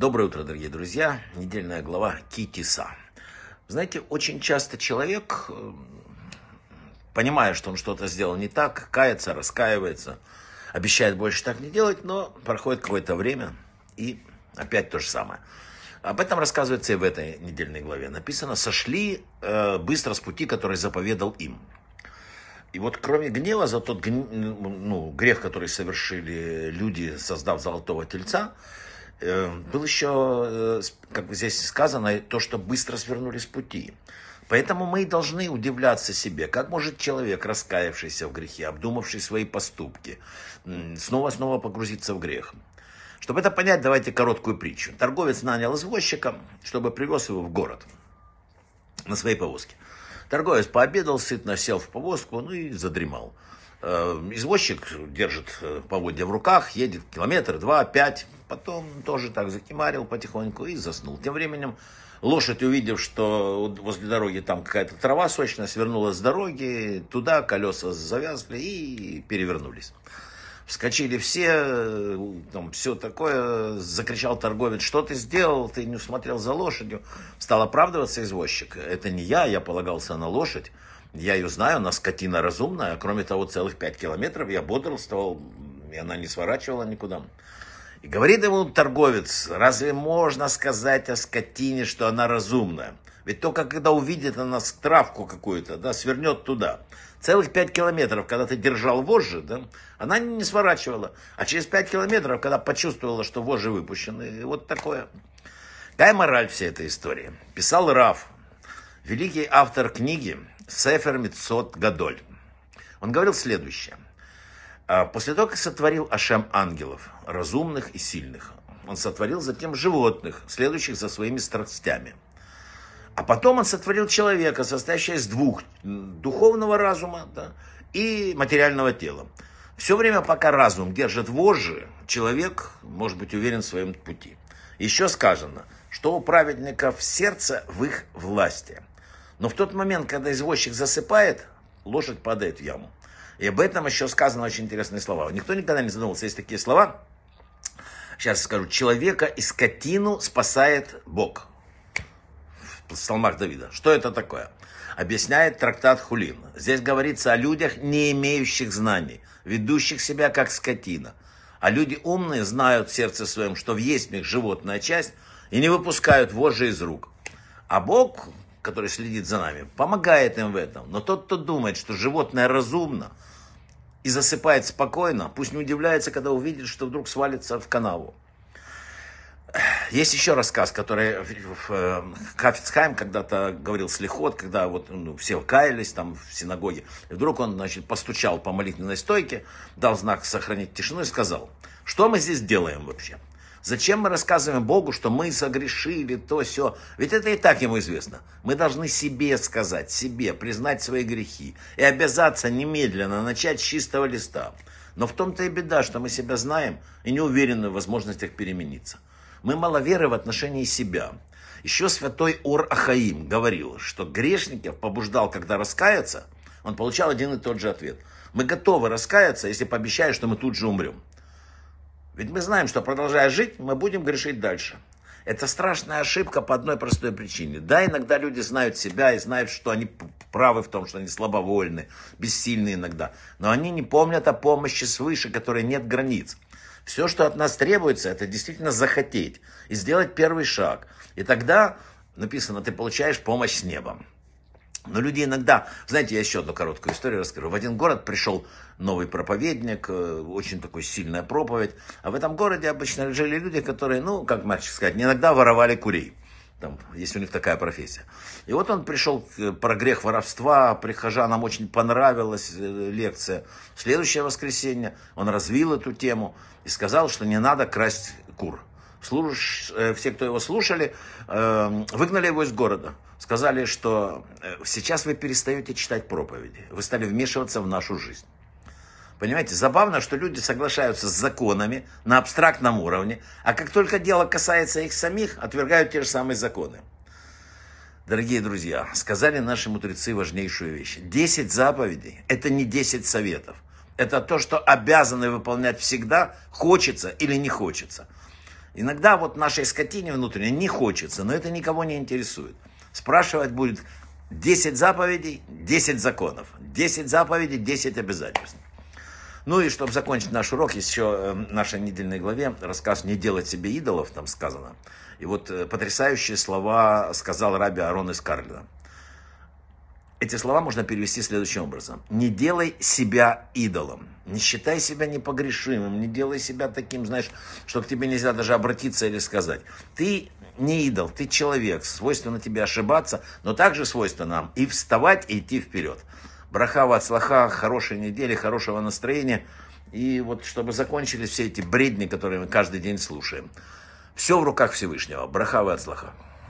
Доброе утро, дорогие друзья. Недельная глава Китиса. Знаете, очень часто человек, э, понимая, что он что-то сделал не так, кается, раскаивается, обещает больше так не делать, но проходит какое-то время и опять то же самое. Об этом рассказывается и в этой недельной главе. Написано, сошли э, быстро с пути, который заповедал им. И вот кроме гнева за тот ну, грех, который совершили люди, создав золотого тельца, был еще, э, как здесь сказано, то, что быстро свернули с пути. Поэтому мы и должны удивляться себе, как может человек, раскаявшийся в грехе, обдумавший свои поступки, снова-снова погрузиться в грех. Чтобы это понять, давайте короткую притчу. Торговец нанял извозчика, чтобы привез его в город на своей повозке. Торговец пообедал, сытно сел в повозку, ну и задремал. Э, извозчик держит э, поводья в руках, едет километр, два, пять, потом тоже так закимарил потихоньку и заснул. Тем временем лошадь, увидев, что возле дороги там какая-то трава сочная, свернула с дороги, туда колеса завязли и перевернулись. Вскочили все, там все такое, закричал торговец, что ты сделал, ты не усмотрел за лошадью. Стал оправдываться извозчик, это не я, я полагался на лошадь, я ее знаю, она скотина разумная, кроме того, целых пять километров я бодрствовал, и она не сворачивала никуда. И говорит ему торговец, разве можно сказать о скотине, что она разумная? Ведь только когда увидит она травку какую-то, да, свернет туда. Целых пять километров, когда ты держал вожжи, да, она не сворачивала. А через пять километров, когда почувствовала, что вожжи выпущены, вот такое. Какая мораль всей этой истории? Писал Раф, великий автор книги Сефер Митсот Гадоль. Он говорил следующее. «А после того, как сотворил Ашем ангелов, разумных и сильных, он сотворил затем животных, следующих за своими страстями – а потом он сотворил человека, состоящего из двух, духовного разума да, и материального тела. Все время, пока разум держит вожжи, человек может быть уверен в своем пути. Еще сказано, что у праведников сердце в их власти. Но в тот момент, когда извозчик засыпает, лошадь падает в яму. И об этом еще сказано очень интересные слова. Никто никогда не задумывался, есть такие слова. Сейчас скажу. Человека и скотину спасает Бог псалмах Давида. Что это такое? Объясняет трактат Хулин. Здесь говорится о людях, не имеющих знаний, ведущих себя как скотина. А люди умные знают в сердце своем, что в есть животная часть, и не выпускают вожжи из рук. А Бог, который следит за нами, помогает им в этом. Но тот, кто думает, что животное разумно и засыпает спокойно, пусть не удивляется, когда увидит, что вдруг свалится в канаву. Есть еще рассказ, который в Хафицхайм когда-то говорил слихот, когда вот ну, все каялись там в синагоге. И вдруг он, значит, постучал по молитвенной стойке, дал знак сохранить тишину и сказал, что мы здесь делаем вообще? Зачем мы рассказываем Богу, что мы согрешили, то все? Ведь это и так ему известно. Мы должны себе сказать, себе, признать свои грехи и обязаться немедленно начать с чистого листа. Но в том-то и беда, что мы себя знаем и не уверены в возможностях перемениться. Мы маловеры в отношении себя. Еще святой Ор Ахаим говорил, что грешников побуждал, когда раскаяться, он получал один и тот же ответ. Мы готовы раскаяться, если пообещаешь, что мы тут же умрем. Ведь мы знаем, что продолжая жить, мы будем грешить дальше. Это страшная ошибка по одной простой причине. Да, иногда люди знают себя и знают, что они правы в том, что они слабовольны, бессильны иногда. Но они не помнят о помощи свыше, которой нет границ. Все, что от нас требуется, это действительно захотеть и сделать первый шаг. И тогда, написано, ты получаешь помощь с неба. Но люди иногда, знаете, я еще одну короткую историю расскажу. В один город пришел новый проповедник, э, очень такой сильная проповедь. А в этом городе обычно жили люди, которые, ну, как мальчик сказать, иногда воровали курей там, если у них такая профессия. И вот он пришел про грех воровства, прихожанам очень понравилась э, лекция. Следующее воскресенье он развил эту тему и сказал, что не надо красть кур. Слуш... Э, все, кто его слушали, э, выгнали его из города. Сказали, что сейчас вы перестаете читать проповеди, вы стали вмешиваться в нашу жизнь. Понимаете, забавно, что люди соглашаются с законами на абстрактном уровне, а как только дело касается их самих, отвергают те же самые законы. Дорогие друзья, сказали наши мудрецы важнейшую вещь. Десять заповедей – это не десять советов. Это то, что обязаны выполнять всегда, хочется или не хочется. Иногда вот нашей скотине внутренней не хочется, но это никого не интересует. Спрашивать будет 10 заповедей, 10 законов. 10 заповедей, 10 обязательств. Ну и чтобы закончить наш урок, еще э, в нашей недельной главе рассказ «Не делать себе идолов», там сказано. И вот э, потрясающие слова сказал Раби Арон из Карлина. Эти слова можно перевести следующим образом. Не делай себя идолом. Не считай себя непогрешимым. Не делай себя таким, знаешь, что к тебе нельзя даже обратиться или сказать. Ты не идол, ты человек. Свойственно тебе ошибаться, но также свойственно нам и вставать, и идти вперед. Брахава от слаха, хорошей недели, хорошего настроения. И вот чтобы закончились все эти бредни, которые мы каждый день слушаем. Все в руках Всевышнего. Брахава от слаха.